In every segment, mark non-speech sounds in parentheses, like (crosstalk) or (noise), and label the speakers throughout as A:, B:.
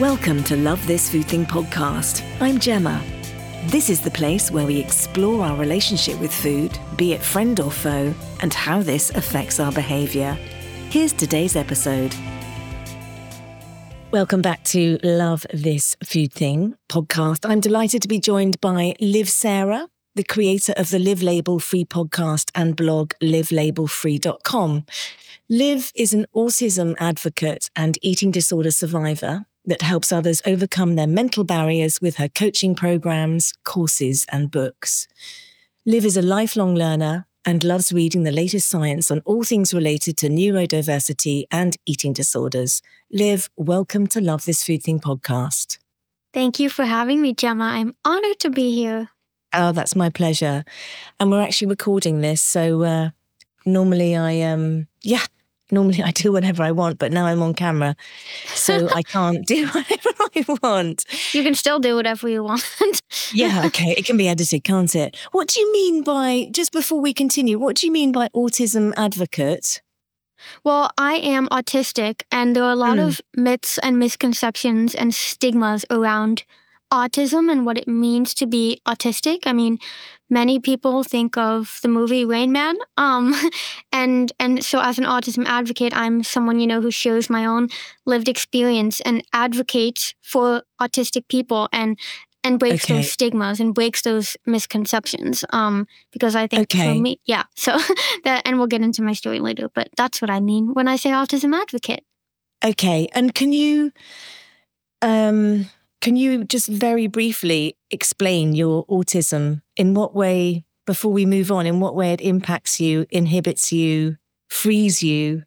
A: Welcome to Love This Food Thing podcast. I'm Gemma. This is the place where we explore our relationship with food, be it friend or foe, and how this affects our behaviour. Here's today's episode. Welcome back to Love This Food Thing podcast. I'm delighted to be joined by Liv Sara, the creator of the Liv Label Free podcast and blog livlabelfree.com. Liv is an autism advocate and eating disorder survivor that helps others overcome their mental barriers with her coaching programs, courses, and books. Liv is a lifelong learner and loves reading the latest science on all things related to neurodiversity and eating disorders. Liv, welcome to Love This Food Thing podcast.
B: Thank you for having me, Gemma. I'm honored to be here.
A: Oh, that's my pleasure. And we're actually recording this. So uh, normally I, um, yeah, normally I do whatever I want, but now I'm on camera, so I (laughs) can't do (laughs) whatever I want.
B: You can still do whatever you want.
A: yeah, (laughs) okay. It can be edited, can't it? What do you mean by, just before we continue, what do you mean by autism advocate?
B: Well, I am autistic, and there are a lot mm. of myths and misconceptions and stigmas around autism and what it means to be autistic. I mean, many people think of the movie Rain Man. Um, (laughs) and and so as an autism advocate, I'm someone you know who shares my own lived experience and advocates for autistic people and and breaks okay. those stigmas and breaks those misconceptions. Um, because I think okay. for me, yeah. So (laughs) that, and we'll get into my story later. But that's what I mean when I say autism advocate.
A: Okay, and can you, um can you just very briefly explain your autism? In what way, before we move on, in what way it impacts you, inhibits you, frees you?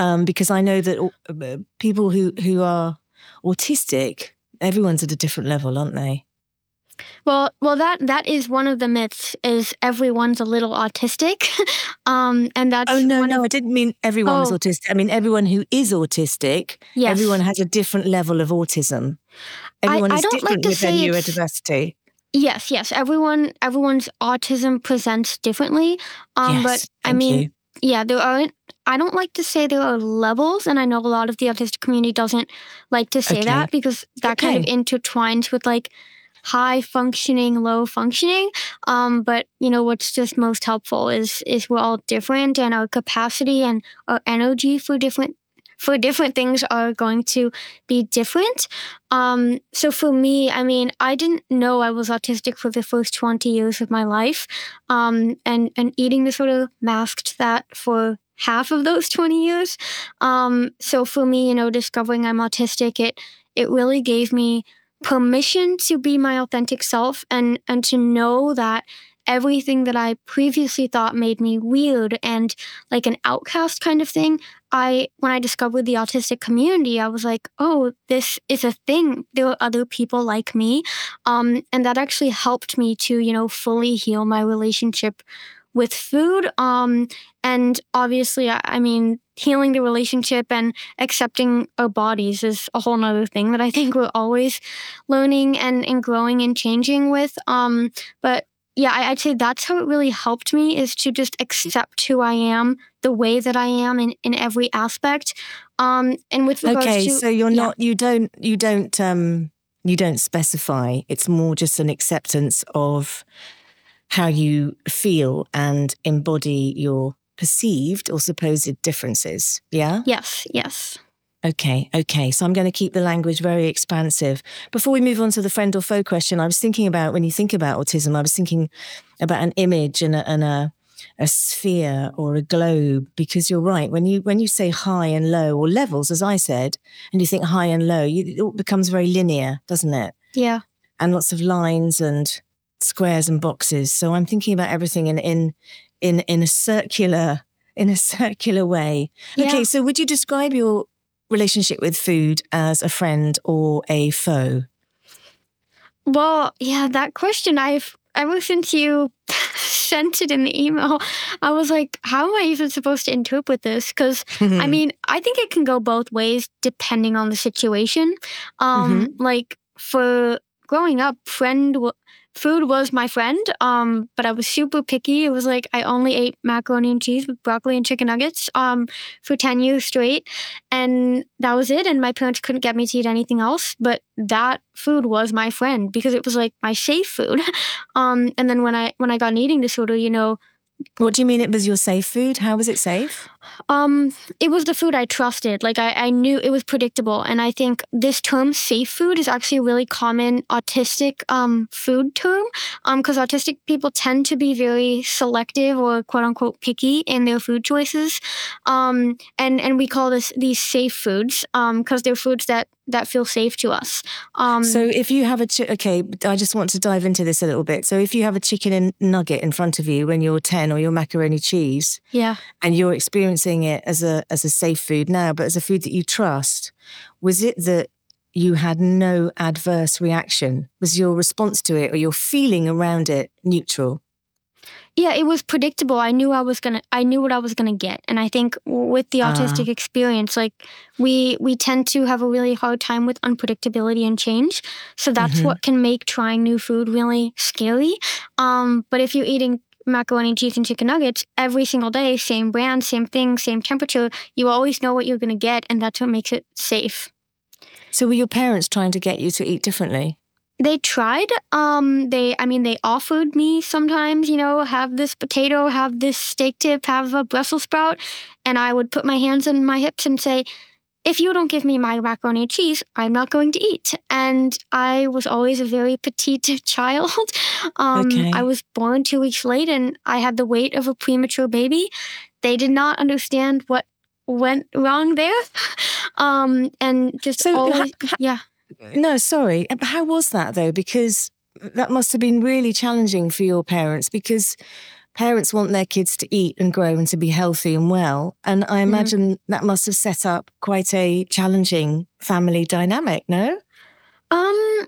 A: Um, because I know that uh, people who, who are autistic, everyone's at a different level, aren't they?
B: Well, well, that that is one of the myths. Is everyone's a little autistic, (laughs) um, and that's
A: oh no, no, of, I didn't mean everyone oh. was autistic. I mean everyone who is autistic. Yes. everyone has a different level of autism. Everyone I, is I different like with their neurodiversity.
B: Yes, yes. Everyone, everyone's autism presents differently. Um, yes, but I mean, you. yeah, there aren't. I don't like to say there are levels, and I know a lot of the autistic community doesn't like to say okay. that because that okay. kind of intertwines with like high functioning, low functioning. Um, but you know what's just most helpful is is we're all different, and our capacity and our energy for different for different things are going to be different. Um, so for me, I mean, I didn't know I was autistic for the first 20 years of my life. Um, and, and eating disorder masked that for half of those 20 years. Um, so for me, you know, discovering I'm autistic, it, it really gave me permission to be my authentic self and and to know that everything that I previously thought made me weird and like an outcast kind of thing, I when I discovered the autistic community, I was like, oh, this is a thing. There are other people like me, um, and that actually helped me to you know fully heal my relationship with food. Um, and obviously, I, I, mean, healing the relationship and accepting our bodies is a whole nother thing that I think we're always learning and, and growing and changing with. Um, but yeah, I, would say that's how it really helped me is to just accept who I am, the way that I am in, in every aspect. Um, and with regards
A: okay,
B: to,
A: so you're yeah. not, you don't, you don't, um, you don't specify. It's more just an acceptance of how you feel and embody your perceived or supposed differences. Yeah?
B: Yes, yes.
A: Okay, okay. So I'm going to keep the language very expansive. Before we move on to the friend or foe question, I was thinking about when you think about autism, I was thinking about an image and a, and a, a sphere or a globe because you're right when you when you say high and low or levels as i said and you think high and low you, it becomes very linear doesn't it
B: yeah
A: and lots of lines and squares and boxes. So I'm thinking about everything in in in in a circular in a (laughs) circular way. Yeah. Okay, so would you describe your relationship with food as a friend or a foe?
B: Well, yeah, that question I've ever since you (laughs) sent it in the email, I was like, how am I even supposed to interpret this? Because I (laughs) mean, I think it can go both ways depending on the situation. Um, mm-hmm. like for growing up, friend food was my friend, um, but I was super picky. It was like I only ate macaroni and cheese with broccoli and chicken nuggets um, for 10 years straight. And that was it. And my parents couldn't get me to eat anything else. But that food was my friend because it was like my safe food. (laughs) um, and then when I when I got an eating disorder, you know,
A: what do you mean it was your safe food? How was it safe?
B: Um, it was the food I trusted. Like I, I knew it was predictable. And I think this term safe food is actually a really common autistic um, food term. Um, because autistic people tend to be very selective or quote unquote picky in their food choices. Um, and, and we call this these safe foods, um, because they're foods that that feel safe to us.
A: Um, so if you have a chi- okay, I just want to dive into this a little bit. So if you have a chicken and nugget in front of you when you're ten, or your macaroni cheese,
B: yeah,
A: and you're experiencing it as a as a safe food now, but as a food that you trust, was it that you had no adverse reaction? Was your response to it or your feeling around it neutral?
B: Yeah, it was predictable. I knew I was gonna. I knew what I was gonna get, and I think with the autistic uh. experience, like we we tend to have a really hard time with unpredictability and change. So that's mm-hmm. what can make trying new food really scary. Um, but if you're eating macaroni, cheese, and chicken nuggets every single day, same brand, same thing, same temperature, you always know what you're gonna get, and that's what makes it safe.
A: So were your parents trying to get you to eat differently?
B: They tried. Um, they, I mean, they offered me sometimes, you know, have this potato, have this steak tip, have a Brussels sprout, and I would put my hands on my hips and say, if you don't give me my macaroni and cheese, I'm not going to eat. And I was always a very petite (laughs) child. Um, okay. I was born two weeks late and I had the weight of a premature baby. They did not understand what went wrong there. (laughs) Um, and just so always, yeah.
A: No, sorry. Uh, how was that though? Because that must have been really challenging for your parents because parents want their kids to eat and grow and to be healthy and well. And I mm-hmm. imagine mm. that must have set up quite a challenging family dynamic, no?
B: Um,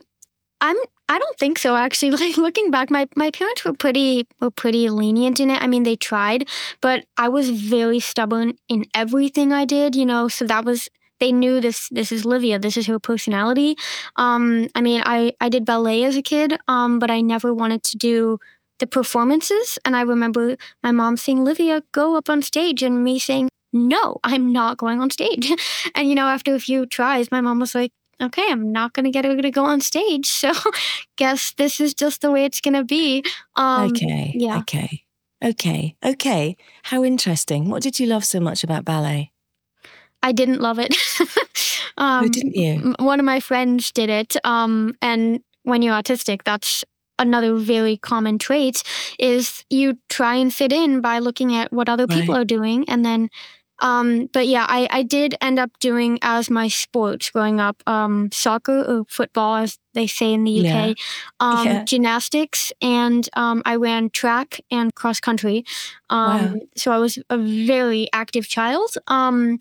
B: I'm I don't think so actually. (laughs) Like looking back, my, my parents were pretty were pretty lenient in it. I mean they tried, but I was very stubborn in everything I did, you know, so that was they knew this this is Livia, this is her personality. Um, I mean, I I did ballet as a kid, um, but I never wanted to do the performances. And I remember my mom seeing "Livia, go up on stage," and me saying, "No, I'm not going on stage." (laughs) and you know, after a few tries, my mom was like, okay, I'm not going to get her to go on stage. (laughs) So guess this is just the way it's going to be.
A: Um, okay. Yeah. Okay. Okay. Okay. How interesting. What did you love so much about ballet?
B: I didn't love it. (laughs)
A: um, didn't you?
B: One of my friends did it. Um, and when you're autistic, that's another very common trait is you try and fit in by looking at what other people are doing and then um, but yeah, I, I did end up doing as my sports growing up um, soccer or football, as they say in the UK, yeah. Um, yeah. gymnastics, and um, I ran track and cross country. Um, wow. So I was a very active child. Um,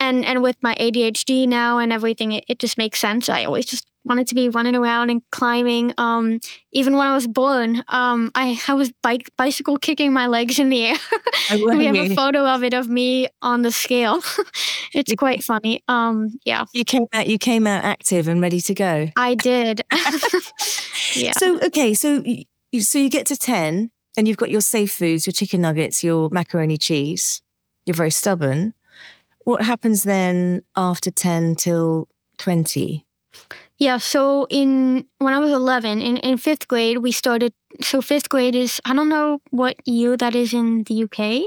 B: and and with my ADHD now and everything, it, it just makes sense. I always just wanted to be running around and climbing. Um, even when I was born, um, I, I was bike bicycle kicking my legs in the air. (laughs) we have a photo of it of me on the scale. (laughs) it's quite funny. Um, yeah.
A: You came out. You came out active and ready to go.
B: I did. (laughs)
A: yeah. So okay, so you, so you get to ten, and you've got your safe foods, your chicken nuggets, your macaroni cheese. You're very stubborn. What happens then after 10 till 20?
B: Yeah, so in when I was 11, in, in fifth grade, we started. So fifth grade is I don't know what year that is in the UK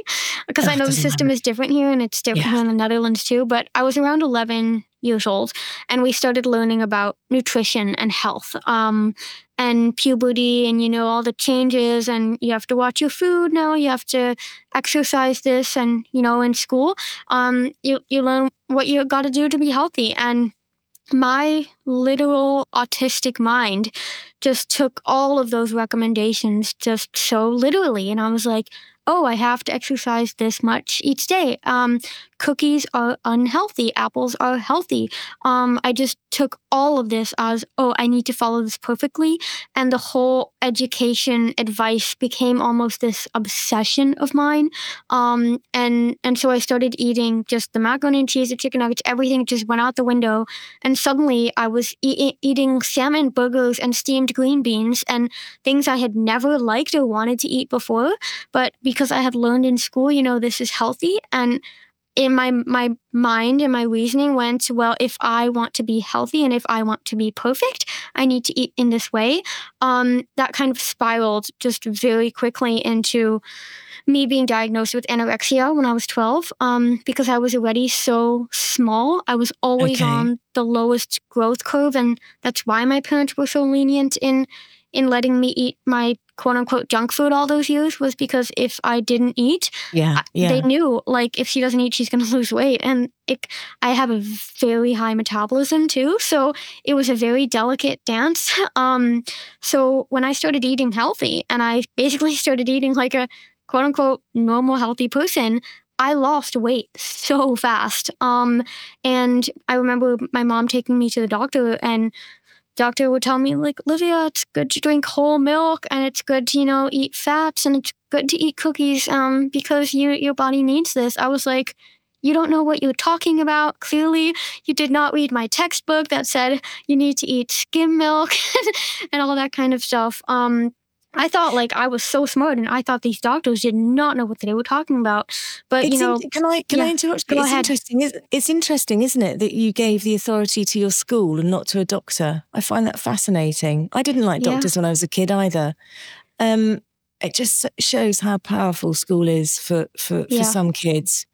B: because oh, I know the system matter. is different here and it's different yeah. in the Netherlands too. But I was around 11 years old, and we started learning about nutrition and health. Um, and puberty and you know all the changes and you have to watch your food now you have to exercise this and you know in school um you you learn what you got to do to be healthy and my literal autistic mind just took all of those recommendations just so literally and i was like oh, I have to exercise this much each day. Um, cookies are unhealthy, apples are healthy. Um, I just took all of this as, oh, I need to follow this perfectly. And the whole education advice became almost this obsession of mine. Um, and, and so I started eating just the macaroni and cheese, the chicken nuggets, everything just went out the window. And suddenly I was e- eating salmon burgers and steamed green beans and things I had never liked or wanted to eat before. But because I had learned in school, you know, this is healthy. And in my my mind and my reasoning went well if i want to be healthy and if i want to be perfect i need to eat in this way. Um, that kind of spiraled just very quickly into me being diagnosed with anorexia when i was 12 um, because i was already so small. I was always okay. on the lowest growth curve and that's why my parents were so lenient in in letting me eat my quote unquote junk food all those years was because if I didn't eat,
A: yeah, yeah.
B: they knew like if she doesn't eat, she's going (laughs) to lose weight. And it, I have a very high metabolism too. So it was a very delicate dance. (laughs) Um, so when I started eating healthy and I basically (laughs) started eating like a quote unquote normal healthy person, I lost weight so fast. Um, and I remember my mom taking me to the doctor and doctor would tell me like Olivia, it's good to drink whole milk and it's good to you know eat fats and it's good to eat cookies um because you your body needs this. I was like, you don't know what you're talking about. Clearly, you did not read my textbook that said you need to eat skim milk (laughs) and all that kind of stuff. Um, I thought like I was so smart, and I thought these doctors did not know what they were talking about. But
A: it's
B: you know,
A: in, can I can yeah, I interrupt? Go it's ahead. interesting. It's interesting, isn't it, that you gave the authority to your school and not to a doctor? I find that fascinating. I didn't like doctors yeah. when I was a kid either. Um, it just shows how powerful school is for for, for yeah. some kids.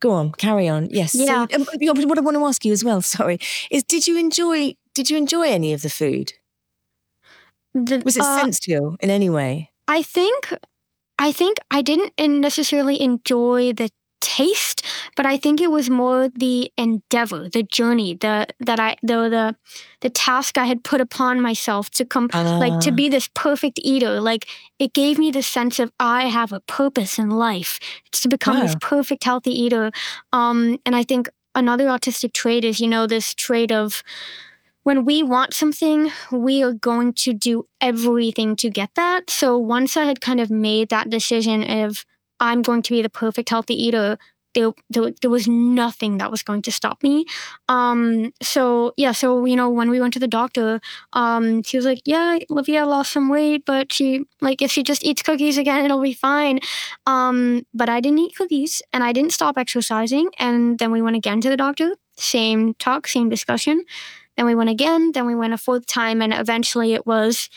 A: Go on, carry on. Yes.
B: Yeah.
A: So, um, what I want to ask you as well, sorry, is did you enjoy did you enjoy any of the food? The, was it uh, sensual in any way?
B: I think, I think I didn't necessarily enjoy the taste, but I think it was more the endeavor, the journey, the that I the the the task I had put upon myself to come uh, like to be this perfect eater. Like it gave me the sense of I have a purpose in life. It's to become this perfect healthy eater. Um, and I think another autistic trait is you know this trait of when we want something, we are going to do everything to get that. So once I had kind of made that decision of I'm going to be the perfect healthy eater, there, there, there was nothing that was going to stop me. Um, so yeah, so you know, when we went to the doctor, um, she was like, "Yeah, Olivia lost some weight, but she like if she just eats cookies again, it'll be fine." Um, but I didn't eat cookies, and I didn't stop exercising, and then we went again to the doctor. Same talk, same discussion. Then we went again. Then we went a fourth time, and eventually it was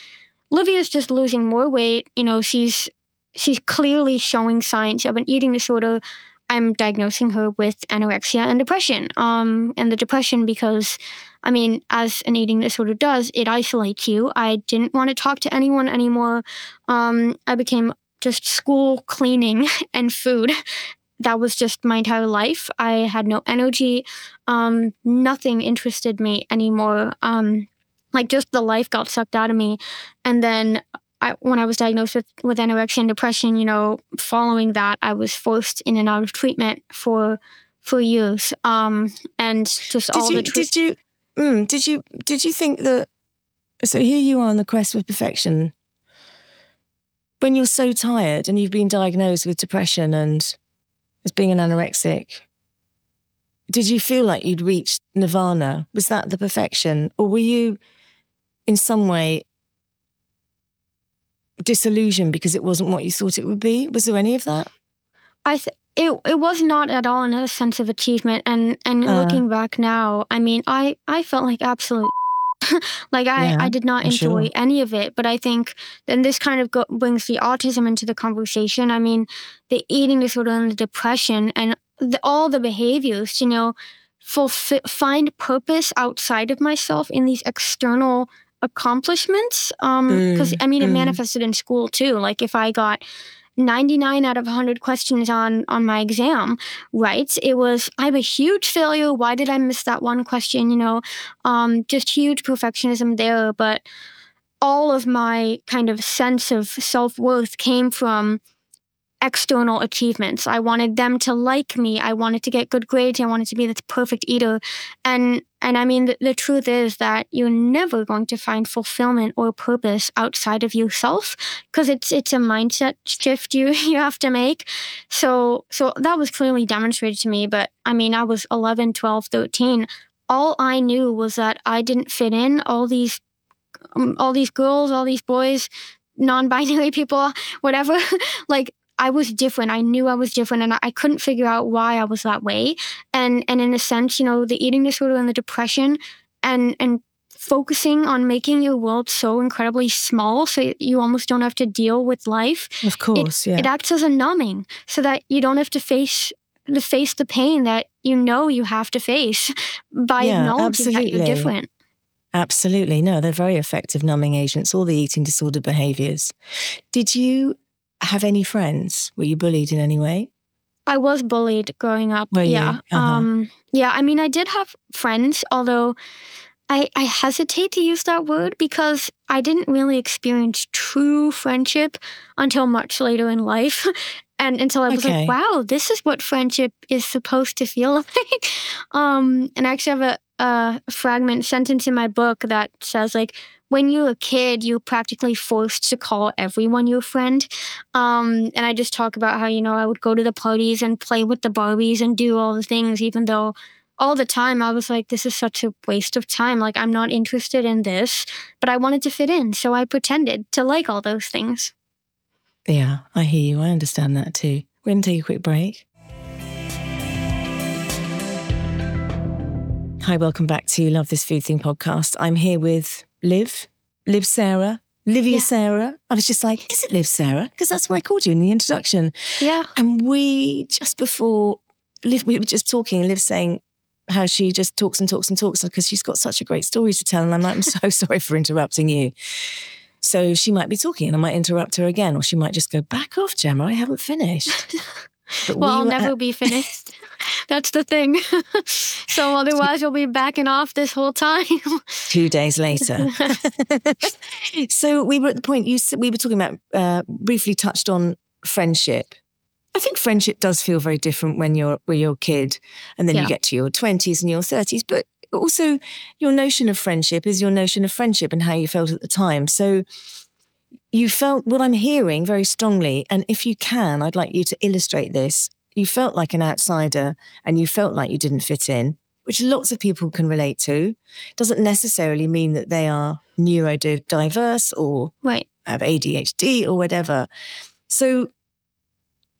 B: Livia's just losing more weight. You know, she's she's clearly showing signs of an eating disorder. I'm diagnosing her with anorexia and depression. Um, and the depression because, I mean, as an eating disorder does, it isolates you. I didn't want to talk to anyone anymore. Um, I became just school cleaning (laughs) and food that was just my entire life. I had no energy. Um, nothing interested me anymore. Um, like just the life got sucked out of me. And then I, when I was diagnosed with, with anorexia and depression, you know, following that, I was forced in and out of treatment for for years. Um, and just
A: did
B: all
A: you,
B: the tre-
A: did you mm, did you did you think that? So here you are on the quest for perfection. When you're so tired and you've been diagnosed with depression and as being an anorexic, did you feel like you'd reached nirvana? Was that the perfection? Or were you in some way disillusioned because it wasn't what you thought it would be? Was there any of that?
B: I th- it it was not at all a sense of achievement and and uh, looking back now, I mean, I I felt like absolute (laughs) like I, yeah, I did not enjoy sure. any of it. But I think then this kind of go, brings the autism into the conversation. I mean, the eating disorder and the depression and the, all the behaviors, you know, fulfill, find purpose outside of myself in these external accomplishments. Because um, mm, I mean, it mm. manifested in school too. Like if I got 99 out of 100 questions on on my exam right? It was i'm a huge failure. Why did i miss that one question you know? Um, just huge perfectionism there but all of my kind of sense of self-worth came from external achievements. I wanted them to like me. I wanted to get good grades. I wanted to be the perfect eater. And and I mean the, the truth is that you're never going to find fulfillment or purpose outside of yourself because it's it's a mindset shift you (laughs) you have to make. So so that was clearly demonstrated to me, but I mean I was 11, 12, 13. All I knew was that I didn't fit in all these um, all these girls, all these boys, non-binary (laughs) people, whatever. (laughs) like I was different. I knew I was different and I couldn't figure out why I was that way. And and in a sense, you know, the eating disorder and the depression and and focusing on making your world so incredibly small so you almost don't have to deal with life.
A: Of course,
B: it,
A: yeah.
B: It acts as a numbing so that you don't have to face to face the pain that you know you have to face by yeah, acknowledging absolutely. that you're different.
A: Absolutely. No, they're very effective numbing agents, all the eating disorder behaviors. Did you have any friends? Were you bullied in any way?
B: I was bullied growing up.
A: Were
B: yeah.
A: Uh-huh.
B: Um, yeah. I mean, I did have friends, although I, I hesitate to use that word because I didn't really experience true friendship until much later in life. (laughs) and until I was okay. like, wow, this is what friendship is supposed to feel (laughs) like. um, and I actually have a, a fragment sentence in my book that says like when you're a kid, you're practically forced to call everyone your friend. Um, and I just talk about how, you know, I would go to the parties and play with the Barbies and do all the things, even though all the time I was like, this is such a waste of time. Like, I'm not interested in this, but I wanted to fit in. So I pretended to like all those things.
A: Yeah, I hear you. I understand that too. We're going to take a quick break. Hi, welcome back to Love This Food Thing podcast. I'm here with Liv, Liv Sara, Livia yeah. Sara. I was just like, is it Liv Sara? Because that's what I called you in the introduction.
B: Yeah.
A: And we, just before Liv, we were just talking, Liv saying how she just talks and talks and talks because she's got such a great story to tell. And I'm like, I'm so (laughs) sorry for interrupting you. So she might be talking and I might interrupt her again, or she might just go, back off, Gemma, I haven't finished. (laughs)
B: well, we I'll never be finished. (laughs) That's the thing. (laughs) so otherwise, you'll be backing off this whole time. (laughs)
A: Two days later. so we were at the point you we were talking about uh, briefly touched on friendship. I think friendship does feel very different when you're when you're a kid, and then yeah. you get to your twenties and your thirties. But also, your notion of friendship is your notion of friendship and how you felt at the time. So you felt what I'm hearing very strongly. And if you can, I'd like you to illustrate this. You felt like an outsider and you felt like you didn't fit in, which lots of people can relate to. Doesn't necessarily mean that they are neurodiverse or
B: right.
A: have ADHD or whatever. So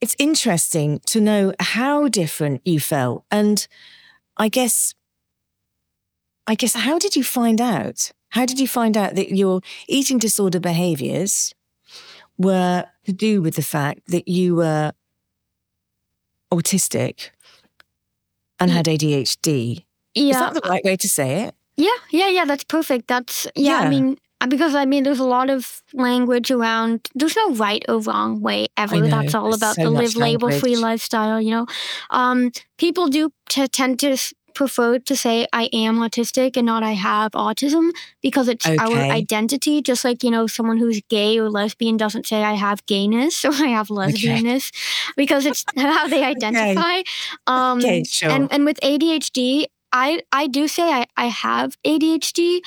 A: it's interesting to know how different you felt. And I guess, I guess, how did you find out? How did you find out that your eating disorder behaviors were to do with the fact that you were autistic and had ADHD?
B: Yeah.
A: Is that the right way to say it?
B: Yeah, yeah, yeah, that's perfect. That's, yeah, yeah. I mean, because I mean, there's a lot of language around. There's no right or wrong way ever. That's all about so the Liv Label Free lifestyle. You know, um, people do t- tend to prefer to say I am autistic and not I have autism because it's okay. our identity. Just like, you know, someone who's gay or lesbian doesn't say I have gayness (laughs) or I have lesbianness okay. because it's (laughs) how they (laughs) identify.
A: Okay. Um, okay, sure.
B: And, and with ADHD, I, I do say I, I have ADHD,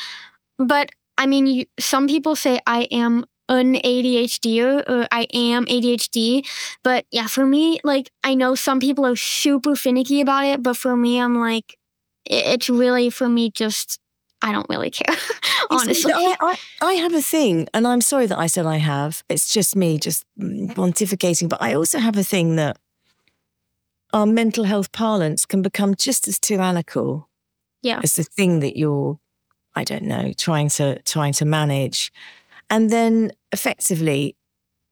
B: but I mean, you, some people say I am an ADHD or I am ADHD. But yeah, for me, like I know some people are super finicky about it, but for me, I'm like, it's really for me just I don't really care. (laughs) honestly,
A: I, I, I, have a thing, and I'm sorry that I said I have. It's just me just mm-hmm. pontificating, but I also have a thing that our mental health parlance can become just as tyrannical.
B: Yeah,
A: as the thing that you're, I don't know, trying to trying to manage. And then effectively,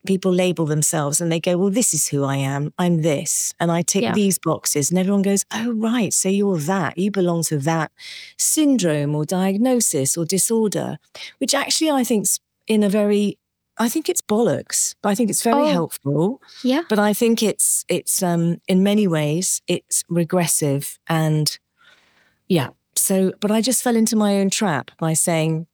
A: people label themselves and they go, well, this is who I am. I'm this. And I tick yeah. these boxes. And everyone goes, oh, right. So you're that. You belong to that syndrome or diagnosis or disorder, which actually I think's in a very I think it's bollocks, but I think it's very oh, helpful.
B: Yeah.
A: But I think it's it's um in many ways it's regressive and yeah. So but I just fell into my own trap by saying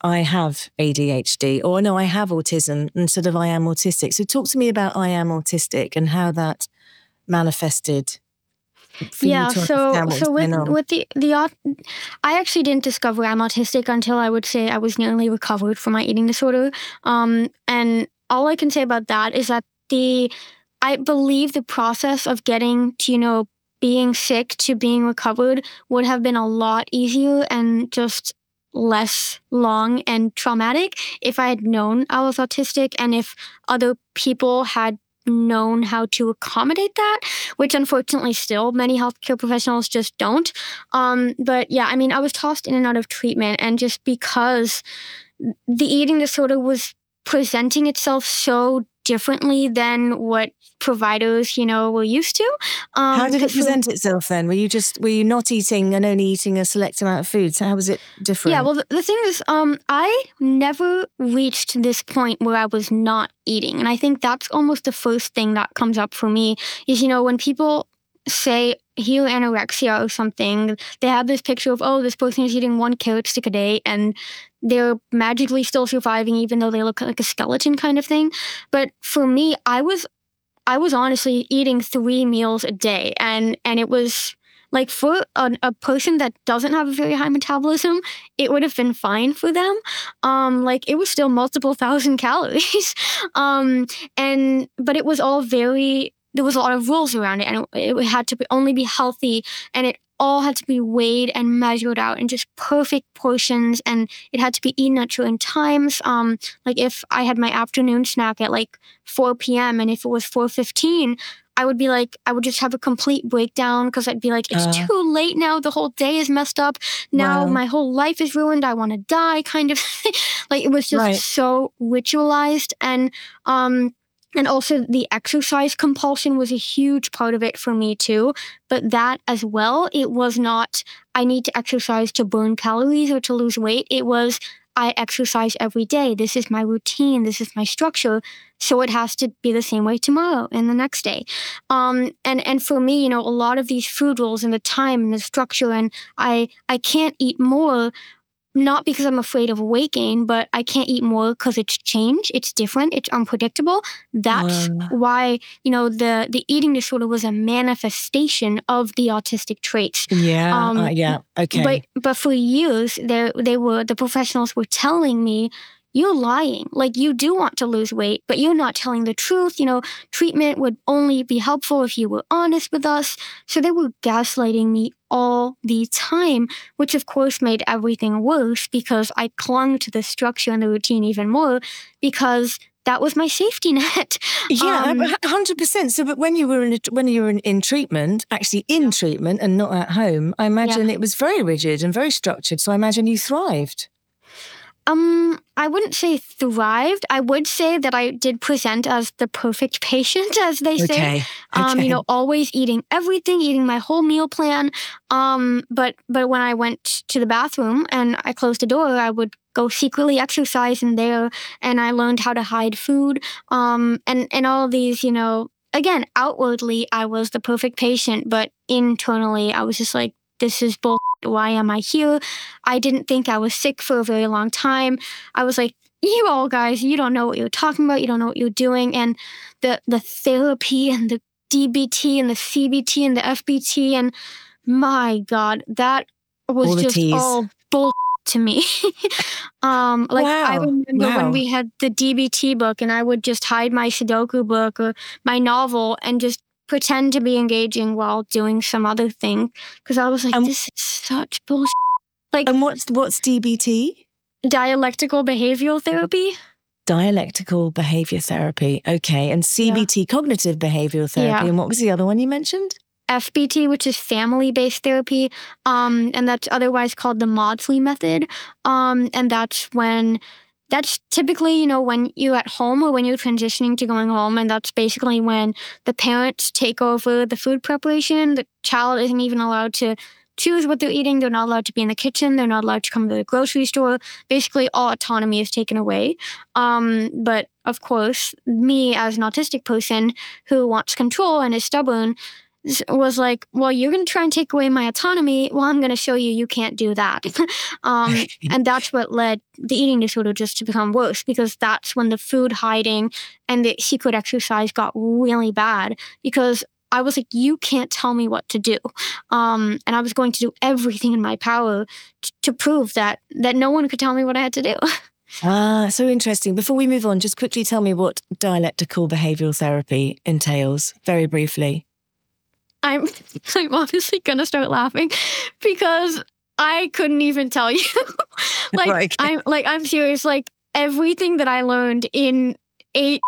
A: I have ADHD or no, I have autism instead of I am autistic. So talk to me about I am autistic and how that manifested.
B: yeah, so so with with the the I actually didn't discover I'm autistic until I would say I was nearly recovered from my eating disorder. Um, and all I can say about that is that the I believe the process of getting to you know being sick to being recovered would have been a lot easier and just less long and traumatic if I had known I was autistic and if other people had known how to accommodate that, which unfortunately still many healthcare professionals just don't. Um, but yeah, I mean, I was tossed in and out of treatment, and just because the eating disorder was presenting itself so differently than what providers, you know, were used to.
A: Um, how did it present itself then? Were you just were you not eating and only eating a select amount of food? So how was it different?
B: Yeah, well, the, the thing is, um, I never reached this point where I was not eating, and I think that's almost the first thing that comes up for me. Is you know when people say heal anorexia or something, they have this picture of, oh, this person is eating one carrot stick a day and they're magically still surviving even though they look like a skeleton kind of thing. But for me, I was I was honestly eating three meals a day and and it was like for a, a, person that doesn't have a very high metabolism, it would have been fine for them. Um, like it was still multiple (laughs) thousand calories. um, and but it was all very there was a lot of rules around it and it, it had to be, only be healthy and it all had to be weighed and measured out in just perfect portions and it had to be eaten at certain times. Um like if i had my afternoon snack at like 4 p.m and if it was 4.15 i would be like i would just have a complete breakdown because i'd be like it's uh, too late now. The whole day is messed up. Now wow. my whole life is ruined. I want to die (laughs) kind of (laughs) like it was just right. so ritualized and um and also, the exercise compulsion was a huge part of it for me too. But that as well, it was not, I need to exercise to burn calories or to lose weight. It was, I exercise every day. This is my routine. This is my structure. So it has to be the same way tomorrow and the next day. Um, and, and for me, you know, a lot of these food rules and the time and the structure and I, I can't eat more not because I'm afraid of weight gain, but I can't eat more because it's change, it's different, it's unpredictable. That's why you know the the eating disorder was a manifestation of the autistic traits.
A: Yeah, um, uh, yeah, okay.
B: But but for years, they they were the professionals were telling me you're lying. Like you do want to lose weight, but you're not telling the truth. You know, treatment would only be helpful if you were honest with us. So they were gaslighting me all the time, which of course made everything worse because I clung to the structure and the routine even more because that was my safety (laughs) net.
A: Yeah, um, hundred percent. So, but when you were in when you were in, in treatment, actually in yeah. treatment and not at home, I imagine yeah. it was very rigid and very structured. So, I imagine you thrived.
B: Um, I wouldn't say thrived. I would say that I did present as the perfect (laughs) patient, as they say. Okay. Um, okay. you know, always eating everything, eating my whole meal plan. Um, but but when I went to the bathroom and I closed the door, I would go secretly exercise in there, and I learned how to hide food. Um, and and all these, you know, again, outwardly I was the perfect patient, but internally I was just like, this is bull why am I here? I didn't think I was sick for a very long time. I was like, you all guys, you don't know what you're talking about. You don't know what you're doing. And the, the therapy and the DBT and the CBT and the FBT. And my God, that was all just all bull (laughs) to me. (laughs) um, like wow. I remember wow. when we had the DBT book and I would just hide my Sudoku book or my novel and just pretend to be engaging while doing some other thing because I was like, this is such bullshit.
A: Like, and what's what's DBT?
B: Dialectical behavioral therapy.
A: Dialectical behavior therapy. Okay, and CBT, yeah. cognitive behavioral therapy. Yeah. And what was the other one you mentioned?
B: FBT, which is family based therapy, um, and that's otherwise called the Maudsley method. Um, and that's when that's typically, you know, when you're at home or when you're transitioning to going home. And that's basically when the parents take over the food preparation. The child isn't even allowed to choose what they're eating. They're not allowed to be in the kitchen. They're not allowed to come to the grocery store. Basically, all autonomy is taken away. Um, but of course, me as an autistic person who wants control and is stubborn, was like, well, you're going to try and take away my autonomy. Well, I'm going to show you you can't do that. (laughs) um, (laughs) and that's what led the eating disorder just to become worse because that's when the food hiding and the secret exercise got really bad because I was like, you can't tell me what to do. Um, and I was going to do everything in my power t- to prove that that no one could tell me what I had to do. (laughs)
A: ah, so interesting. Before we move on, just quickly tell me what dialectical behavioral therapy entails, very briefly.
B: I'm (laughs) I'm obviously gonna start laughing because I couldn't even tell you. (laughs) like. I'm like I'm serious. Like everything that I learned in eight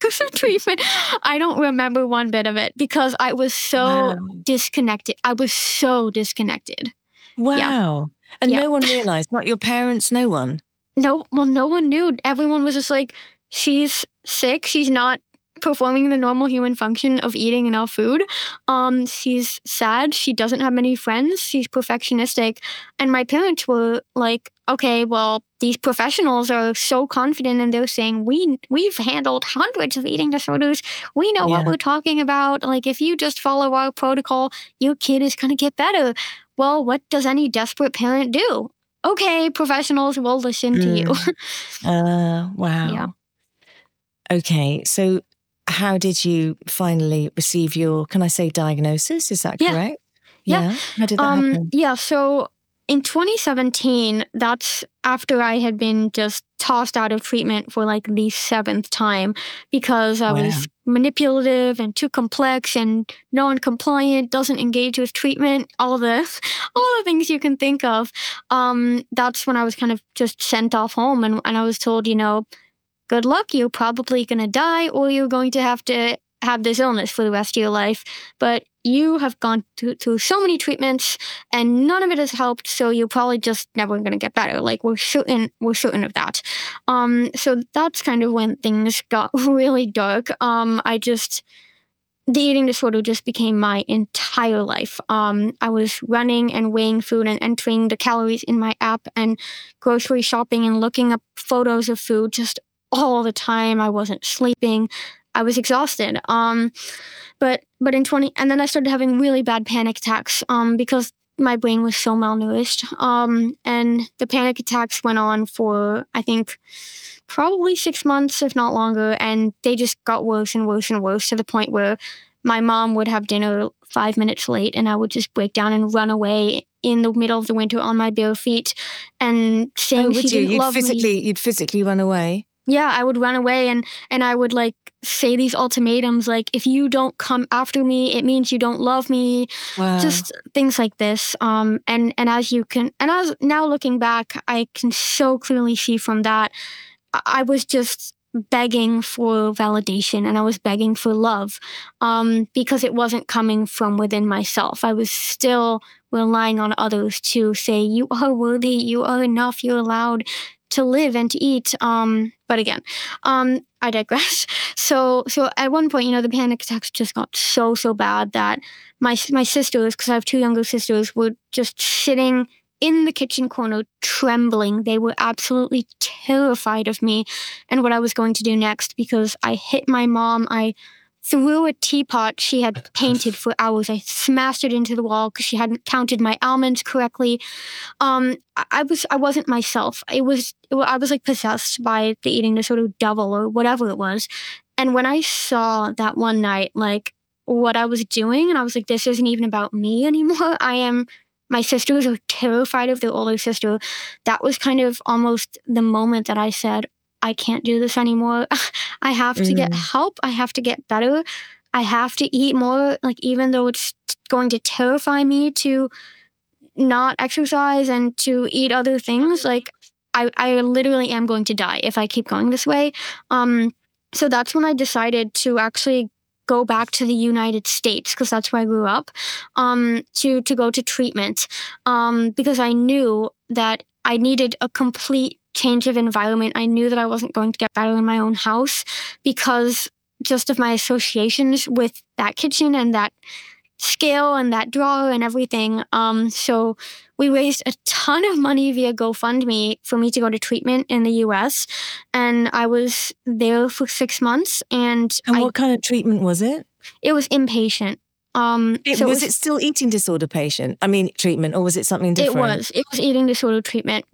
B: (laughs) treatment, I don't remember one bit of it because I was so wow. disconnected. I was so disconnected.
A: Wow. Yeah. And yeah. no one realized, not your parents, no one.
B: No, well, no one knew. Everyone was just like, she's sick. She's not performing the normal human function of eating enough food. Um, she's sad. She doesn't have many friends. She's perfectionistic. And my parents were like, okay, well, these professionals are so confident and they're saying we we've handled hundreds of eating disorders. We know yeah. what we're talking about. Like if you just follow our protocol, your kid is going to get better. Well, what does any desperate parent do? Okay, professionals will listen mm. to you.
A: Hmm. (laughs) uh, wow. Yeah. Okay, so how did you finally receive your, can I say diagnosis? Is that
B: yeah.
A: correct?
B: Yeah. yeah. How did that um, happen? Yeah. So in 2017, that's after I had been just tossed out of treatment for like the seventh time because I wow. was manipulative and too complex and non-compliant, doesn't engage with treatment, all the (laughs) all the things you can think of. Um, that's when I was kind of just sent off home and, and I was told, you know, good luck. You're probably going to die or you're going to have to have this illness for the rest of your life. But you have gone through, through so many treatments and none of it has helped. So you're probably just never going to get better. Like we're certain, we're certain of that. Um, so that's kind of when things got (laughs) really dark. Um, I just, the eating disorder just became my entire life. Um, I was running and weighing food and entering the calories in my app and grocery shopping and looking up photos of food just all the time. I wasn't sleeping. I was exhausted. Um, but but in 20 and then I started having really bad panic attacks um, because my brain was so malnourished. Um, and the panic attacks went on for I think probably six months, if not longer, and they just got worse and worse and worse to the point where my mom would have dinner five minutes late and I would just break down and run away in the middle of the winter on my bare feet and saying oh, she didn't
A: you'd
B: love
A: physically,
B: me.
A: You'd physically run away
B: yeah, I would run away and and I would like say these ultimatums like if you don't come after me, it means you don't love me. Wow. Just things like this. Um and and as you can and as now looking back, I can so clearly see from that I was just begging for validation and I was begging for love um, because it wasn't coming from within myself. I was still relying on others to say, You are worthy, you are enough, you're allowed to live and to eat. Um, but again, um, I digress. (laughs) So, so at one point, you know, the panic attacks just got so so bad that my my sisters, because I have two younger sisters, were just sitting in the kitchen corner, trembling. They were absolutely terrified of me and what I was going to do next because I hit my mom. I threw a teapot she had (laughs) painted for hours. I smashed it into the wall because she hadn't counted my almonds correctly. Um, I, I, was I wasn't myself. It was it, I was like possessed by the eating disorder devil or whatever it was. And when I saw that one night, like what I was doing, and I was like, this isn't even about me (laughs) anymore. I am. My sisters are terrified of their older sister. That was kind of almost the moment that I said, I can't do this anymore. (laughs) I have to mm. get help. I have to get better. I have to eat more. Like, even though it's going to terrify me to not exercise and to eat other things, like, I, I literally am going to die if I keep going this way. Um, so that's when I decided to actually go back to the United States because that's where I grew up. Um, to to go to treatment. Um, because I knew that I needed a complete change of environment. I knew that I wasn't going to get better in my own house because just of my associations with that kitchen and that scale and that drawer and everything. Um, so we raised a ton of money via GoFundMe for me to go to treatment in the US. And I was there for six months. And,
A: and
B: I,
A: what kind of treatment was it?
B: It was inpatient. Um,
A: it, so was, it was it still eating disorder patient? I mean, treatment, or was it something different?
B: It was. It was eating disorder treatment.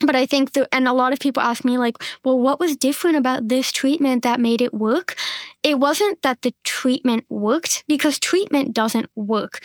B: But I think, the, and a lot of people ask me, like, well, what was different about this treatment that made it work? It wasn't that the treatment worked because treatment doesn't work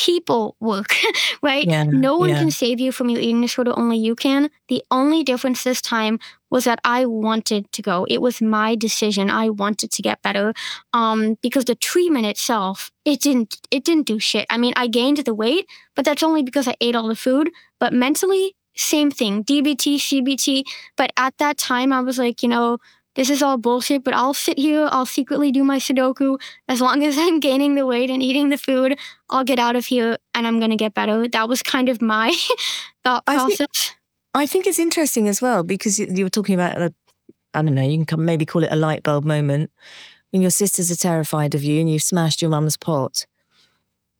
B: people work, (laughs) right? Yeah, no one yeah. can save you from your eating disorder, only you can. The only difference this time was that I wanted to go. It was my decision. I wanted to get better. Um, because the treatment itself, it didn't it didn't do shit. I mean, I gained the weight, but that's only because I ate all the food. But mentally, same thing. DBT, CBT. But at that time I was like, you know, this is all bullshit, but I'll sit here, I'll secretly do my Sudoku. As long as (laughs) I'm gaining the weight and eating the food, I'll get out of here and I'm going to get better. That was kind of my (laughs) thought process.
A: I think, I think, it's interesting as well because you were talking about, a, I don't know, you can maybe call it a light bulb moment when your sisters are terrified of you and you've smashed your mum's pot.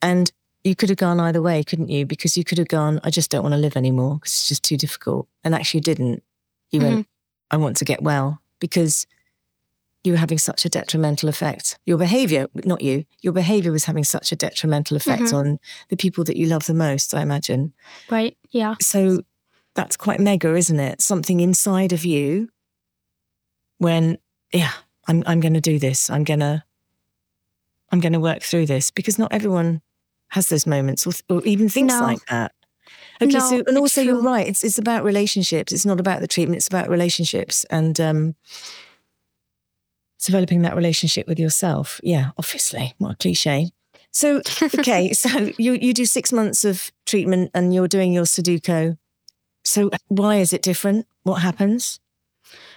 A: And you could have gone either way, couldn't you? Because you could have gone, I just don't want to live anymore because it's just too difficult. And actually, you didn't. You mm-hmm. went, I want to get well because you were having such a detrimental effect. Your behavior, not you, your behavior was having such a detrimental effect mm-hmm. on the people that you love the most, I imagine.
B: Right. Yeah.
A: So that's quite mega, isn't it? Something inside of you when, yeah, I'm, I'm going to do this. I'm going to, I'm going to work through this because not everyone has those moments or, or even thinks no. like that. Okay, no, so and also true. you're right. It's it's about relationships. It's not about the treatment. It's about relationships and um, developing that relationship with yourself. Yeah, obviously, what a cliche. So okay, (laughs) so you you do six months of treatment and you're doing your Sudoku. So why is it different? What happens?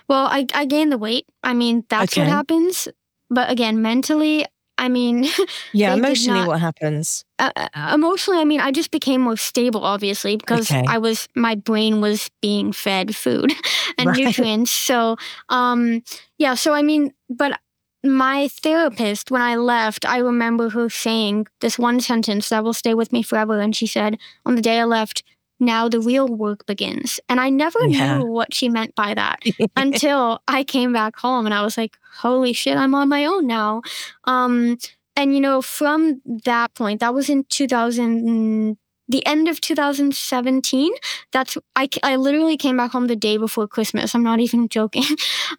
B: Well, I I gain the weight. I mean, that's okay. what happens. But again, mentally, I mean, (laughs)
A: yeah, emotionally, not, what happens?
B: Uh, uh, emotionally, I mean, I just became more stable, obviously, because okay. I was my brain was being fed food (laughs) and right. nutrients. So, um, yeah. So I mean, but my therapist, when I left, I remember her saying this one sentence that will stay with me forever, and she said, "On the day I left, now the real work begins. And I never yeah. knew what she meant by that (laughs) until I came back home and I was like, holy shit, I'm on my own now. Um, and, you know, from that point, that was in 2000, the end of 2017. That's, I, I literally came back home the day before Christmas. I'm not even (laughs) joking.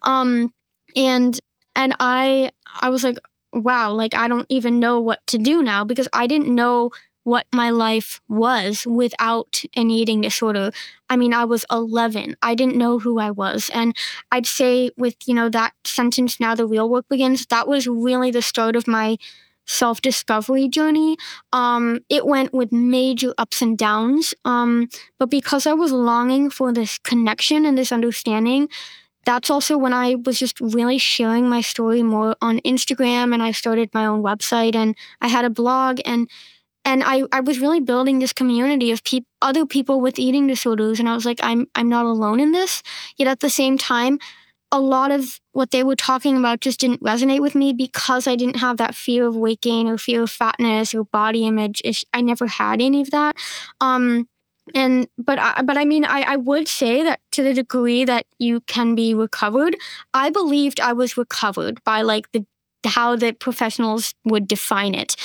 B: um, and, and I, I was like, wow, like I don't even know what to do now because I didn't know what my life was without an eating disorder. I mean, I was 11. I didn't know who I was. And I'd say with, you know, that sentence, now the real work begins, that was really the start of my self discovery journey. Um, it went with major ups and downs. Um, but because I was longing for this connection and this understanding, that's also when I was just really sharing my story more on Instagram and I started my own website and I had a blog and and I, I was really building this community of pe- other people with eating disorders. And i was like i'm i'm not alone in this. Yet at the same time a lot of what they were talking about just didn't resonate with me because i didn't have that fear of weight gain or fear of fatness or body image i never had any of that. Um, and but I, but I mean I, I would say that to the degree that you can be recovered, I believed I was recovered by like the how the professionals would define it.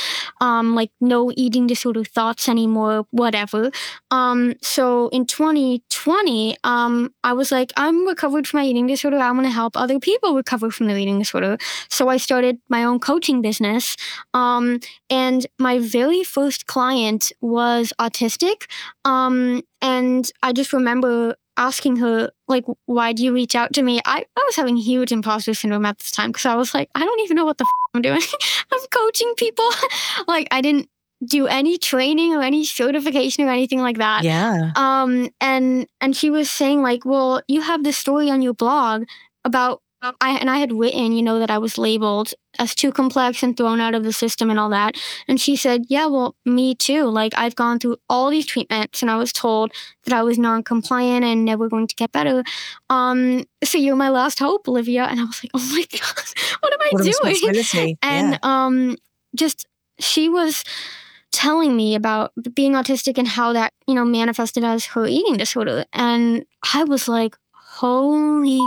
B: Um, like no eating disorder thoughts anymore, whatever. Um, so in 2020, um, I was like, I'm recovered from my eating disorder. I want to help other people recover from their eating disorder. So I started my own coaching business. Um, and my very first client was autistic. Um, and I just remember asking her, like, why do you reach out to me? I, I was having huge imposter syndrome at this time because I was like, I don't even know what the f- I'm doing. (laughs) I'm coaching people. (laughs) like, I didn't do any training or any certification or anything like that.
A: Yeah.
B: Um, and and she was saying like, well, you have this story on your blog about I, and I had written, you know, that I was labeled as too complex and thrown out of the system and all that. And she said, Yeah, well, me too. Like, I've gone through all these treatments and I was told that I was non compliant and never going to get better. Um, so you're my last hope, Olivia. And I was like, Oh my (laughs) God, what am I what doing? (laughs) And yeah. um, just, she was telling me about being autistic and how that, you know, manifested as her eating disorder. And I was like, Holy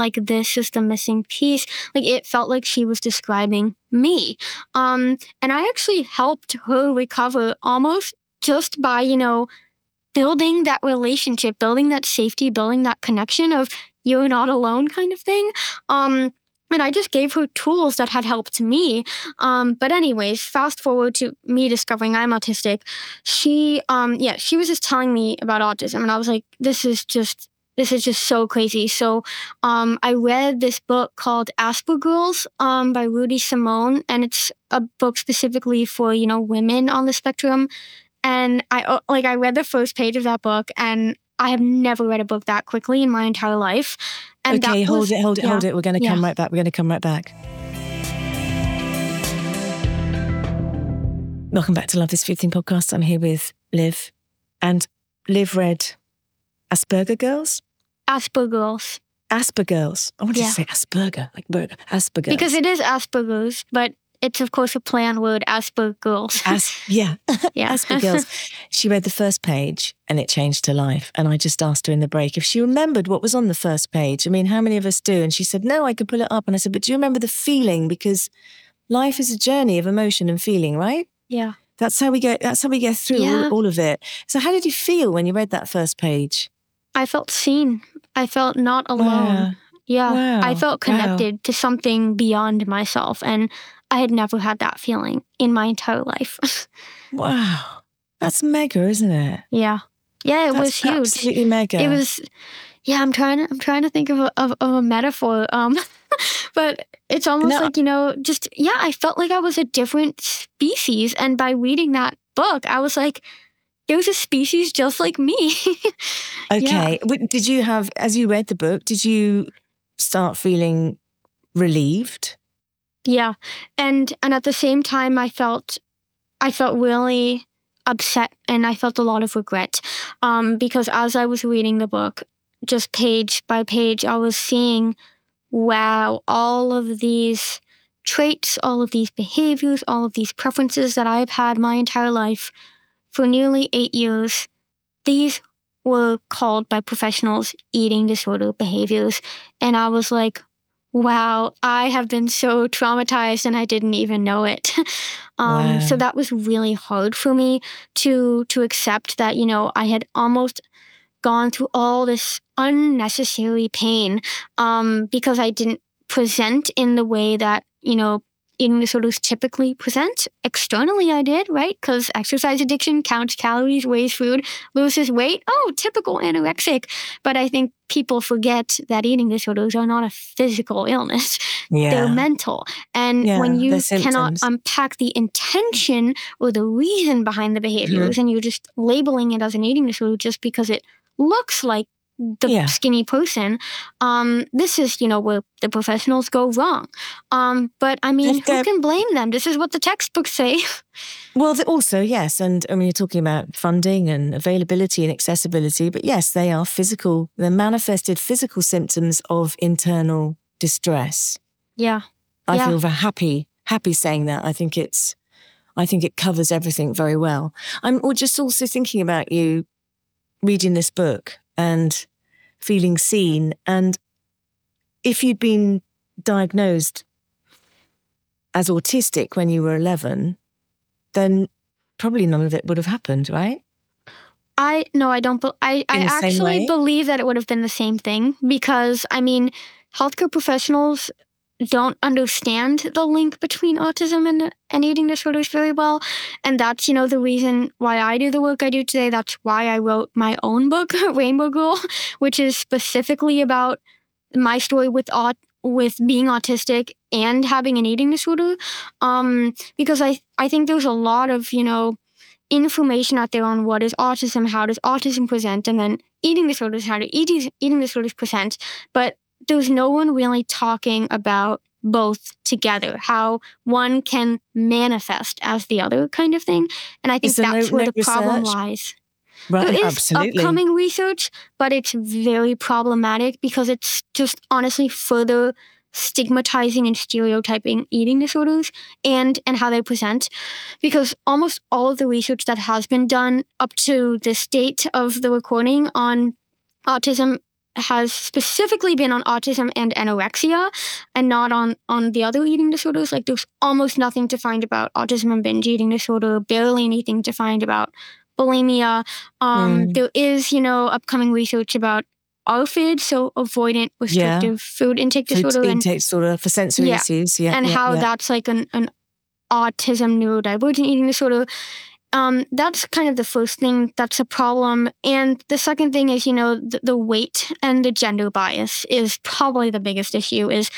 B: like this is the missing piece. Like it felt like she was describing me. Um, and I actually helped her recover almost just by, you know, building that relationship, building that safety, building that connection of you're not alone kind of thing. Um, and I just gave her tools that had helped me. Um, but anyways, fast forward to me discovering I'm autistic. she, um, yeah, she was just telling me about autism, and I was like, this is just this is just so crazy. So um, I read this book called Aspergirls um, by Rudy Simone, and it's a book specifically for you know women on the spectrum. And I uh, like I read the first page of that book, and I have never read a book that quickly in my entire life.
A: And okay, hold was, it, hold it, yeah, hold it. We're going to come yeah. right back. We're going to come right back. Welcome back to Love This Food Thing podcast. I'm here with Liv, and Liv read Asperger Girls.
B: Aspergirls.
A: Aspergirls. I want yeah. to say Asperger, like burger. Asperger.
B: Because it is Asperger's, but it's of course a play on word Aspergirls.
A: As, yeah, (laughs) (laughs) yeah. Aspergirls. she read the first page and it changed her life. And I just asked her in the break if she remembered what was on the first page. I mean, how many of us do? And she said, no, I could pull it up. And I said, but do you remember the feeling? Because life is a journey of emotion and feeling, right?
B: Yeah.
A: That's how we get. That's how we get through yeah. all, all of it. So, how did you feel when you read that first page?
B: I felt seen. I felt not alone. Wow. Yeah, wow. I felt connected wow. to something beyond myself. And I had never had that feeling in my entire life. (laughs)
A: wow. That's mega, isn't it?
B: Yeah. Yeah, it
A: That's
B: was huge.
A: Absolutely mega.
B: It was yeah, I'm trying to I'm trying to think of a of, of a metaphor. Um (laughs) but it's almost no. like, you know, just yeah, I felt like I was a different species. And by reading that book, I was like, there's a species just like me. (laughs)
A: okay. Yeah. Did you have as you read the book, did you start feeling relieved?
B: Yeah. And and at the same time I felt I felt really upset and I felt a lot of regret. Um, because as I was reading the book, just page by page, I was seeing, wow, all of these traits, all of these behaviors, all of these preferences that I've had my entire life for nearly eight years, these were called by professionals eating disorder behaviors. And I was like, wow, I have been so traumatized and I didn't even know it. (laughs) um, wow. So that was really hard for me to to accept that you know I had almost gone through all this unnecessary pain um, because I didn't present in the way that you know eating disorders typically present. Externally, I did, right? Because exercise addiction counts calories, weighs food, loses weight. Oh, typical anorexic. But I think people forget that eating disorders are not a physical illness. Yeah. They're mental. And yeah, when you cannot unpack the intention or the reason behind the behaviors mm-hmm. and you're just labeling it as an eating disorder just because it looks like the yeah. skinny person. Um, this is, you know, where the professionals go wrong. Um, but I mean, who can blame them? This is what the textbooks say. (laughs)
A: Well, also, yes. And I mean, you're talking about funding and availability and accessibility, but yes, they are physical, they're manifested physical symptoms of internal distress.
B: Yeah.
A: I
B: yeah.
A: feel very happy, happy saying that. I think it's, I think it covers everything very well. I'm or just also thinking about you reading this book and feeling seen. And if you'd been diagnosed as autistic when you were 11, then probably none of it would have happened, right?
B: I no, I don't. I I actually believe that it would have been the same thing because I mean, healthcare professionals don't understand the link between autism and, and eating disorders very well. And that's, you know, the reason why I do the work I do today. That's why I wrote my own book, (laughs) Rainbow Girl, which is specifically about my story with aut- with being autistic and having an eating disorder. Um, because I, I think there's a lot of, you know, information out there on what is autism, how does autism present, and then eating disorders, how do eating, eating disorders present. But there's no one really talking about both together, how one can manifest as the other kind of thing. And I think that's no, where no the research? problem lies.
A: Right,
B: there is
A: absolutely.
B: upcoming research, but it's very problematic because it's just honestly further stigmatizing and stereotyping eating disorders and and how they present because almost all of the research that has been done up to this date of the recording on autism has specifically been on autism and anorexia and not on on the other eating disorders like there's almost nothing to find about autism and binge eating disorder barely anything to find about bulimia um, mm. there is you know upcoming research about ARFID, so avoidant restrictive yeah. food intake disorder. Food
A: intake disorder for sensory yeah. issues, yeah.
B: And
A: yeah,
B: how that's like an, an autism neurodivergent eating disorder. Um, that's kind of the first thing that's a problem. And the second thing is, you know, the, the weight and the gender bias is probably the biggest issue is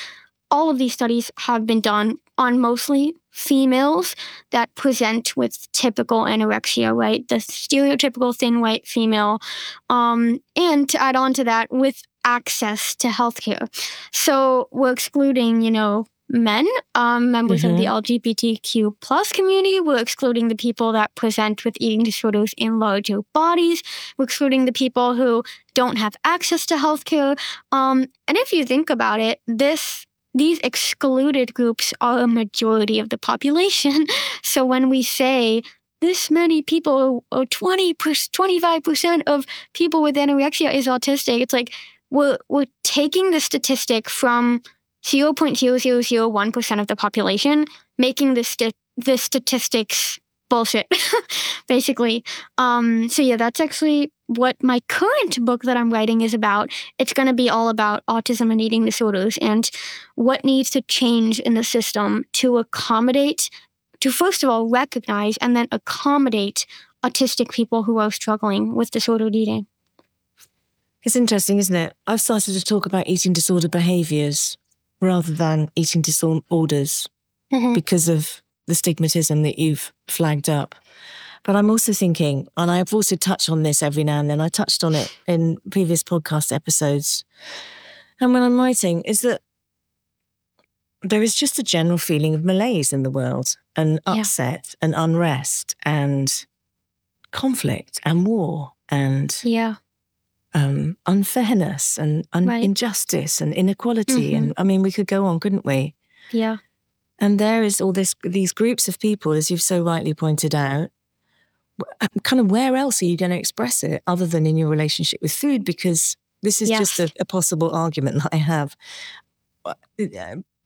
B: all of these studies have been done on mostly females that present with typical anorexia, right? The stereotypical thin white female. Um, and to add on to that, with access to healthcare. So we're excluding, you know, men, um, members mm-hmm. of the mm-hmm. LGBTQ plus community. We're excluding the people that present with eating disorders in larger bodies. We're excluding the people who don't have access to healthcare. Um, and if you think about it, this these excluded groups are a majority of the population. (laughs) So when we say this many people, or 20, 25% of people with anorexia is autistic, it's like we're, we're taking the statistic from 0.0001% of the population, making the, st- the statistics bullshit, (laughs) basically. Um, so yeah, that's actually what my current book that I'm writing is about. It's going to be all about autism and eating disorders and what needs to change in the system to accommodate, to first of all recognize and then accommodate autistic people who are struggling with disordered eating.
A: It's interesting, isn't it? I've started to talk about eating disorder behaviors rather than eating disorders mm-hmm. because of the stigmatism that you've flagged up. But I'm also thinking, and I've also touched on this every now and then, I touched on it in previous podcast episodes. And when I'm writing, is that there is just a general feeling of malaise in the world and upset yeah. and unrest and conflict and war and
B: yeah.
A: Um, unfairness and un- right. injustice and inequality. Mm-hmm. And I mean, we could go on, couldn't we?
B: Yeah.
A: And there is all this these groups of people, as you've so rightly pointed out. Um, kind of where else are you going to express it other than in your relationship with food? Because this is yes. just a, a, possible argument that I have.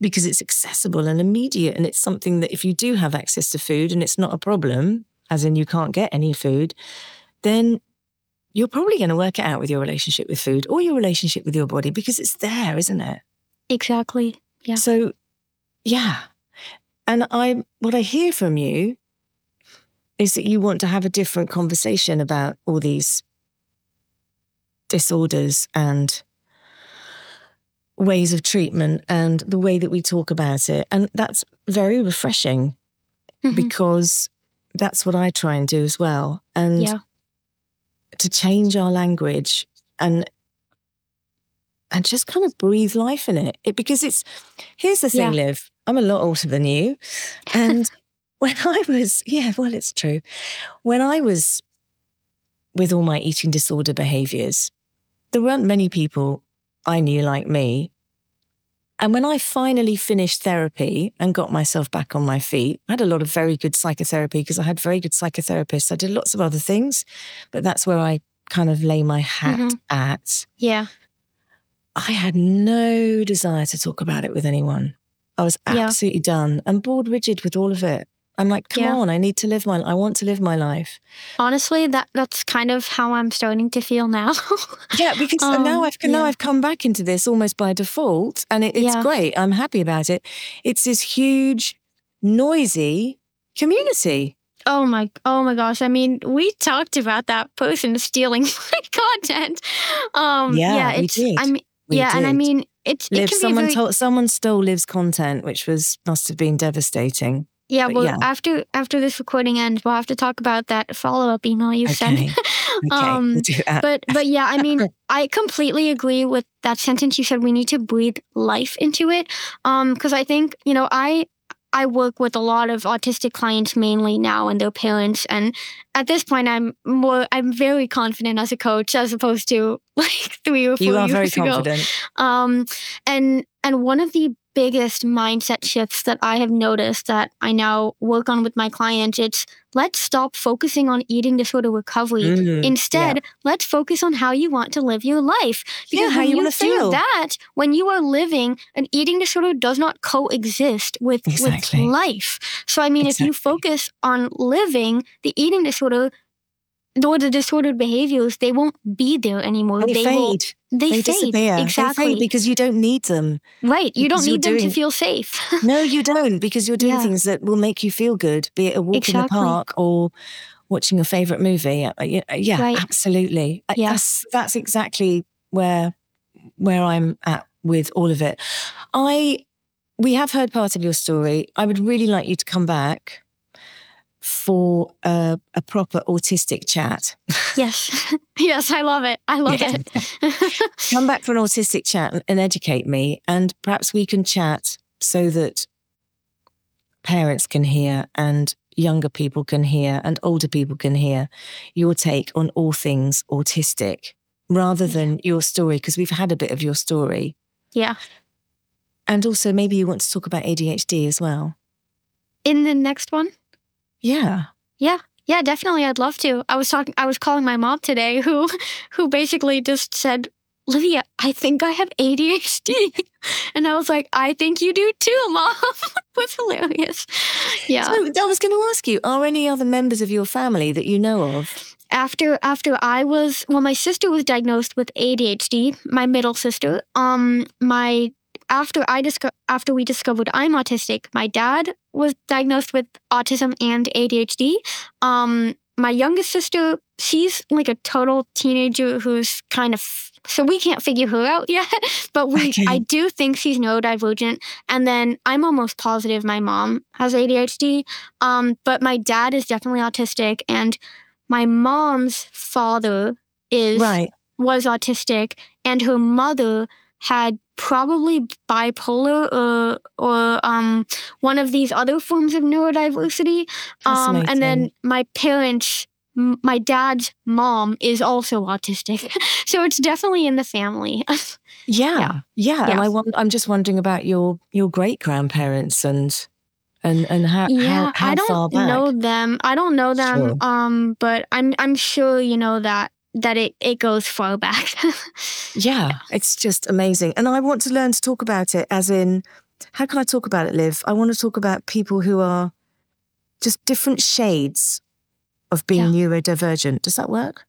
A: Because it's accessible and immediate, and it's something that if you do have access to food and it's not a problem, as in you can't get any food, then you're probably going to work it out with your relationship with food or your relationship with your body because it's there, isn't it?
B: Exactly. Yeah.
A: So, yeah, and I, what I hear from you is that you want to have a different conversation about all these disorders and ways of treatment and the way that we talk about it. And that's very refreshing mm-hmm. because that's what I try and do as well. And yeah. To change our language and and just kind of breathe life in it. it because it's here's the thing, yeah. Liv. I'm a lot older than you. And (laughs) when I was, yeah, well, it's true. When I was with all my eating disorder behaviors, there weren't many people I knew like me. And when I finally finished therapy and got myself back on my feet, I had a lot of very good psychotherapy because I had very good psychotherapists. I did lots of other things, but that's where I kind of lay my hat mm-hmm. at.
B: Yeah.
A: I had no desire to talk about it with anyone. I was absolutely yeah. done and bored rigid with all of it. I'm like, come yeah. on, I need to live my I want to live my life.
B: Honestly, that that's kind of how I'm starting to feel now. (laughs)
A: yeah, because um, now I've yeah. now I've come back into this almost by default and it, it's great. I'm happy about it. It's this huge, noisy community.
B: Oh my oh my gosh. I mean, we talked about that person stealing (laughs) my content. Um
A: yeah, yeah
B: it's
A: did.
B: I mean we yeah, did. and I mean it's
A: Liv,
B: it
A: someone
B: very...
A: told someone stole Liv's content, which was must have been devastating.
B: Yeah, but well, yeah. after after this recording ends, we'll have to talk about that follow up email you
A: okay.
B: sent.
A: okay, (laughs) um, we'll
B: but but yeah, I mean, (laughs) I completely agree with that sentence you said. We need to breathe life into it, um, because I think you know I I work with a lot of autistic clients mainly now and their parents. And at this point, I'm more, I'm very confident as a coach as opposed to (laughs) like three or four
A: you are
B: years
A: very
B: ago.
A: confident.
B: Um, and, and one of the biggest mindset shifts that I have noticed that I now work on with my clients. It's let's stop focusing on eating disorder recovery. Mm, Instead, yeah. let's focus on how you want to live your life.
A: Because yeah, when you, you feel.
B: that, when you are living, an eating disorder does not coexist with, exactly. with life. So, I mean, exactly. if you focus on living, the eating disorder or the disordered behaviors, they won't be there anymore.
A: They, they fade.
B: They, they fade.
A: Disappear.
B: Exactly.
A: They fade because you don't need them.
B: Right. You don't need them doing, to feel safe.
A: no, (laughs) you don't because you're doing yeah. things that will make you feel good, be it a walk exactly. in the park or watching your favorite movie. Uh, yeah, yeah right. absolutely. Yeah. That's, that's exactly where where I'm at with all of it. I we have heard part of your story. I would really like you to come back for a, a proper autistic chat. (laughs)
B: Yes. (laughs) yes, I love it. I love yeah.
A: it. (laughs) Come back for an autistic chat and educate me. And perhaps we can chat so that parents can hear and younger people can hear and older people can hear your take on all things autistic rather than your story, because we've had a bit of your story.
B: Yeah.
A: And also, maybe you want to talk about ADHD as well.
B: In the next one?
A: Yeah.
B: Yeah. Yeah, definitely. I'd love to. I was talking. I was calling my mom today, who, (laughs) who basically just said, "Livia, I think I have ADHD," (laughs) and I was like, "I think you do too, mom." (laughs) it was hilarious. Yeah.
A: So I was going to ask you: Are any other members of your family that you know of?
B: After after I was well, my sister was diagnosed with ADHD. My middle sister. Um, my after I disco- after we discovered I'm autistic, my dad was diagnosed with autism and ADHD. Um, my youngest sister, she's like a total teenager who's kind of so we can't figure her out (laughs) yet, but we okay. I do think she's neurodivergent. And then I'm almost positive my mom has ADHD. Um, but my dad is definitely autistic, and my mom's father is
A: right.
B: was autistic, and her mother had probably bipolar or or um, one of these other forms of neurodiversity. Um, and then my parents, m- my dad's mom is also autistic, (laughs) so it's definitely in the family. (laughs)
A: yeah, yeah, yeah. And I want, I'm just wondering about your your great grandparents and. And, and how,
B: yeah,
A: how, how
B: I don't know them. I don't know them. Sure. Um, but I'm I'm sure you know that that it, it goes far back. (laughs)
A: yeah, it's just amazing. And I want to learn to talk about it as in, how can I talk about it, Liv? I want to talk about people who are just different shades of being yeah. neurodivergent. Does that work?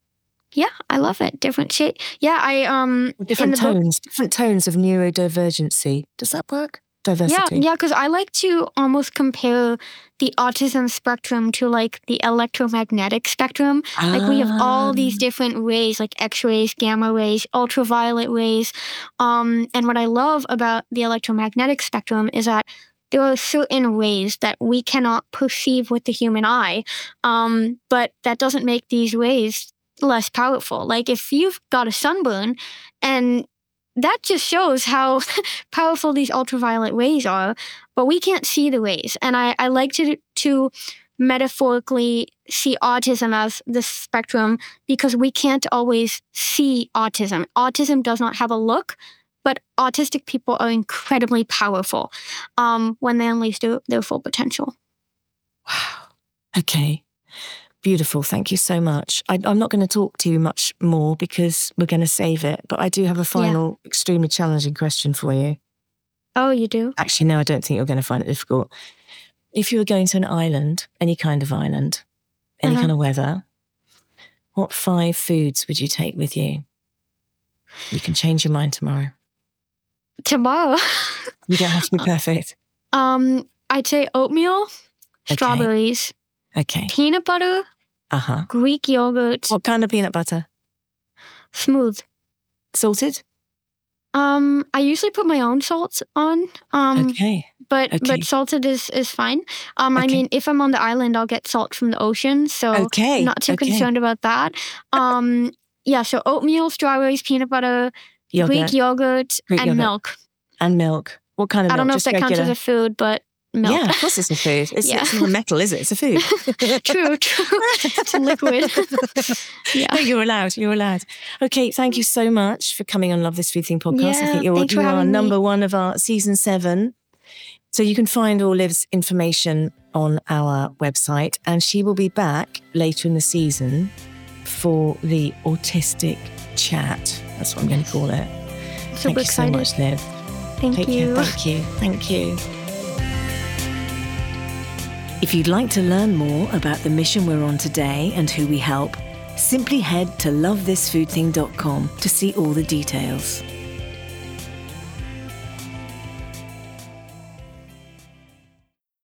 B: Yeah, I love it. Different shade. Yeah, I um
A: different tones, book, different tones of neurodivergency. Does that work? Diversity.
B: Yeah, yeah, because I like to almost compare the autism spectrum to like the electromagnetic spectrum. Ah. Like we have all these ah. different rays, like X-rays, gamma rays, ultraviolet rays. Um, and what I love about the electromagnetic spectrum is that there are certain rays that we cannot perceive with the human eye. Um, but that doesn't make these rays less powerful. Like if you've got a sunburn and that just shows how (laughs) powerful these ultraviolet rays are, but we can't see the rays. And I, I like to, to metaphorically see autism as the spectrum because we can't always see autism. Autism does not have a look, but autistic people are incredibly powerful um, when they unleash their, their full potential.
A: Wow. Okay. Beautiful. Thank you so much. I, am not going to talk to you much more because we're going to save it. But I do have a final, yeah. extremely challenging question for you.
B: Oh, you do?
A: Actually, no, I don't think you're going to find it difficult. If you were going to an island, any kind of island, any uh-huh. kind of weather, what five foods would you take with you? You can change your mind tomorrow.
B: Tomorrow?
A: you don't have to be (laughs) perfect.
B: Um, I'd say oatmeal, okay. strawberries,
A: Okay.
B: Peanut butter,
A: uh huh.
B: Greek yogurt.
A: What kind of peanut butter?
B: Smooth.
A: Salted?
B: Um, I usually put my own salt on. Um,
A: okay.
B: But
A: okay.
B: but salted is is fine. Um, okay. I mean, if I'm on the island, I'll get salt from the ocean, so
A: okay.
B: not too
A: okay.
B: concerned about that. Um, yeah. So oatmeal, strawberries, peanut butter, yogurt. Greek yogurt, Greek and yogurt. milk.
A: And milk. What kind of?
B: I
A: don't
B: know Just if that regular? counts as a food, but
A: Yeah, of course it's a food. It's, yeah. it's not a metal, is it? It's a food. (laughs)
B: true, true. It's a liquid. (laughs)
A: yeah. No, you're allowed. You're allowed. Okay, thank you so much for coming on Love This Food Thing podcast.
B: Yeah,
A: I think you're,
B: you
A: are number
B: me.
A: one of our season seven. So you can find all Liv's information on our website, and she will be back later in the season for the autistic chat. That's what I'm going to call it.
B: Super
A: Thank
B: excited.
A: you so much, Liv.
B: Thank
A: Take
B: you.
A: Care. Thank you. Thank you. If you'd like to learn more about the mission we're on today and who we help, simply head to lovethisfoodthing.com to see all the details.